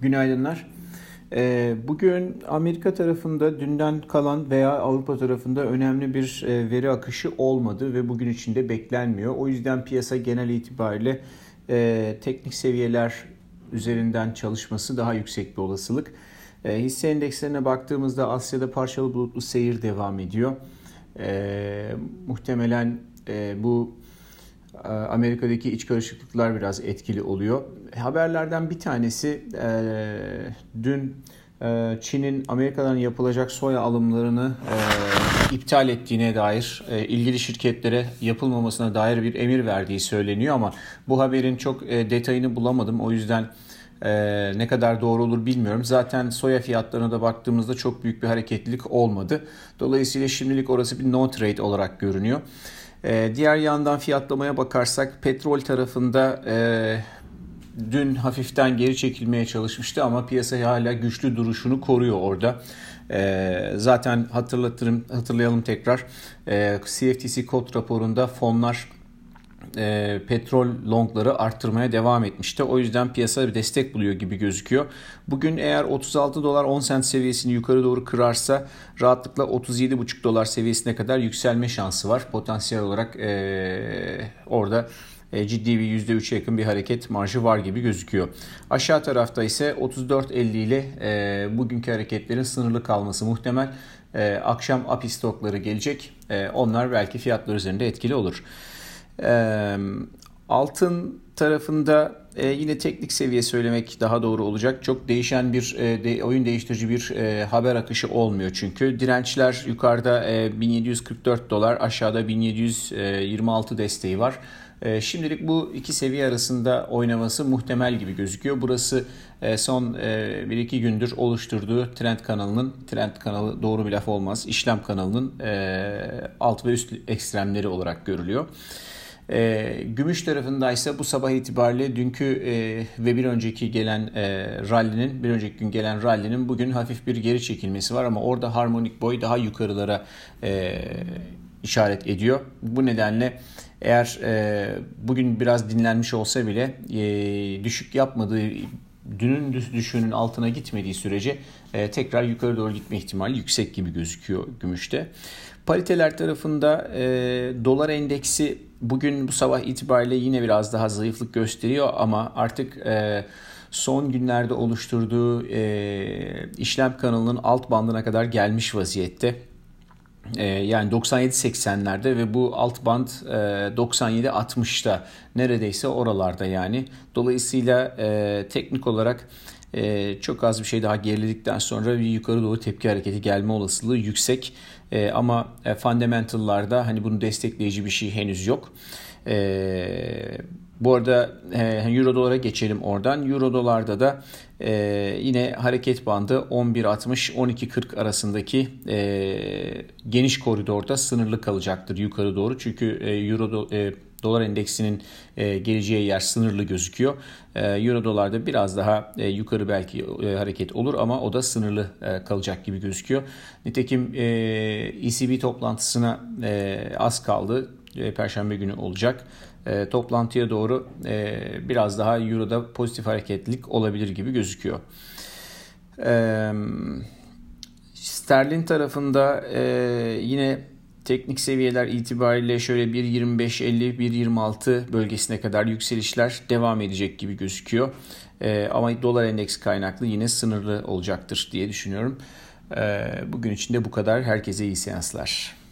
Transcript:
Günaydınlar. Ee, bugün Amerika tarafında dünden kalan veya Avrupa tarafında önemli bir e, veri akışı olmadı ve bugün içinde beklenmiyor. O yüzden piyasa genel itibariyle e, teknik seviyeler üzerinden çalışması daha yüksek bir olasılık. E, hisse endekslerine baktığımızda Asya'da parçalı bulutlu seyir devam ediyor. Muhtemelen bu Amerika'daki iç karışıklıklar biraz etkili oluyor. Haberlerden bir tanesi dün Çin'in Amerika'dan yapılacak soya alımlarını iptal ettiğine dair ilgili şirketlere yapılmamasına dair bir emir verdiği söyleniyor ama bu haberin çok detayını bulamadım. O yüzden ne kadar doğru olur bilmiyorum. Zaten soya fiyatlarına da baktığımızda çok büyük bir hareketlilik olmadı. Dolayısıyla şimdilik orası bir no trade olarak görünüyor. Ee, diğer yandan fiyatlamaya bakarsak petrol tarafında e, dün hafiften geri çekilmeye çalışmıştı ama piyasa hala güçlü duruşunu koruyor orada. E, zaten hatırlatırım hatırlayalım tekrar CFTC kod raporunda fonlar e, petrol longları arttırmaya devam etmişti. O yüzden piyasa bir destek buluyor gibi gözüküyor. Bugün eğer 36 dolar 10 sent seviyesini yukarı doğru kırarsa rahatlıkla 37,5 dolar seviyesine kadar yükselme şansı var. Potansiyel olarak e, orada e, ciddi bir %3'e yakın bir hareket marjı var gibi gözüküyor. Aşağı tarafta ise 34.50 ile e, bugünkü hareketlerin sınırlı kalması muhtemel. E, akşam API stokları gelecek. E, onlar belki fiyatlar üzerinde etkili olur. Altın tarafında e, yine teknik seviye söylemek daha doğru olacak. Çok değişen bir e, de, oyun değiştirici bir e, haber akışı olmuyor çünkü. Dirençler yukarıda e, 1744 dolar, aşağıda 1726 desteği var. E, şimdilik bu iki seviye arasında oynaması muhtemel gibi gözüküyor. Burası e, son e, 1-2 gündür oluşturduğu trend kanalının, trend kanalı doğru bir laf olmaz, işlem kanalının e, alt ve üst ekstremleri olarak görülüyor. E, gümüş tarafındaysa bu sabah itibariyle dünkü e, ve bir önceki gelen e, rally'nin, bir önceki gün gelen rally'nin bugün hafif bir geri çekilmesi var ama orada harmonik boy daha yukarılara e, işaret ediyor. Bu nedenle eğer e, bugün biraz dinlenmiş olsa bile e, düşük yapmadığı dünün düşüşünün altına gitmediği sürece e, tekrar yukarı doğru gitme ihtimali yüksek gibi gözüküyor gümüşte. Pariteler tarafında e, dolar endeksi bugün bu sabah itibariyle yine biraz daha zayıflık gösteriyor ama artık e, son günlerde oluşturduğu e, işlem kanalının alt bandına kadar gelmiş vaziyette. E, yani 97-80'lerde ve bu alt band e, 97-60'da neredeyse oralarda yani. Dolayısıyla e, teknik olarak e, çok az bir şey daha geriledikten sonra bir yukarı doğru tepki hareketi gelme olasılığı yüksek. E, ama e, fundamental'larda hani bunu destekleyici bir şey henüz yok. E, bu arada e, Euro dolara geçelim oradan. Euro dolarda da e, yine hareket bandı 11.60-12.40 arasındaki e, geniş koridorda sınırlı kalacaktır yukarı doğru. Çünkü e, Euro do, e, dolar endeksinin e, geleceği yer sınırlı gözüküyor. E, Euro dolarda biraz daha e, yukarı belki e, hareket olur ama o da sınırlı e, kalacak gibi gözüküyor. Nitekim e, ECB toplantısına e, az kaldı. E, Perşembe günü olacak. E, toplantıya doğru e, biraz daha Euro'da pozitif hareketlilik olabilir gibi gözüküyor. E, Sterlin tarafında e, yine teknik seviyeler itibariyle şöyle 1.25-50-1.26 bölgesine kadar yükselişler devam edecek gibi gözüküyor. E, ama dolar endeks kaynaklı yine sınırlı olacaktır diye düşünüyorum. E, bugün için de bu kadar. Herkese iyi seanslar.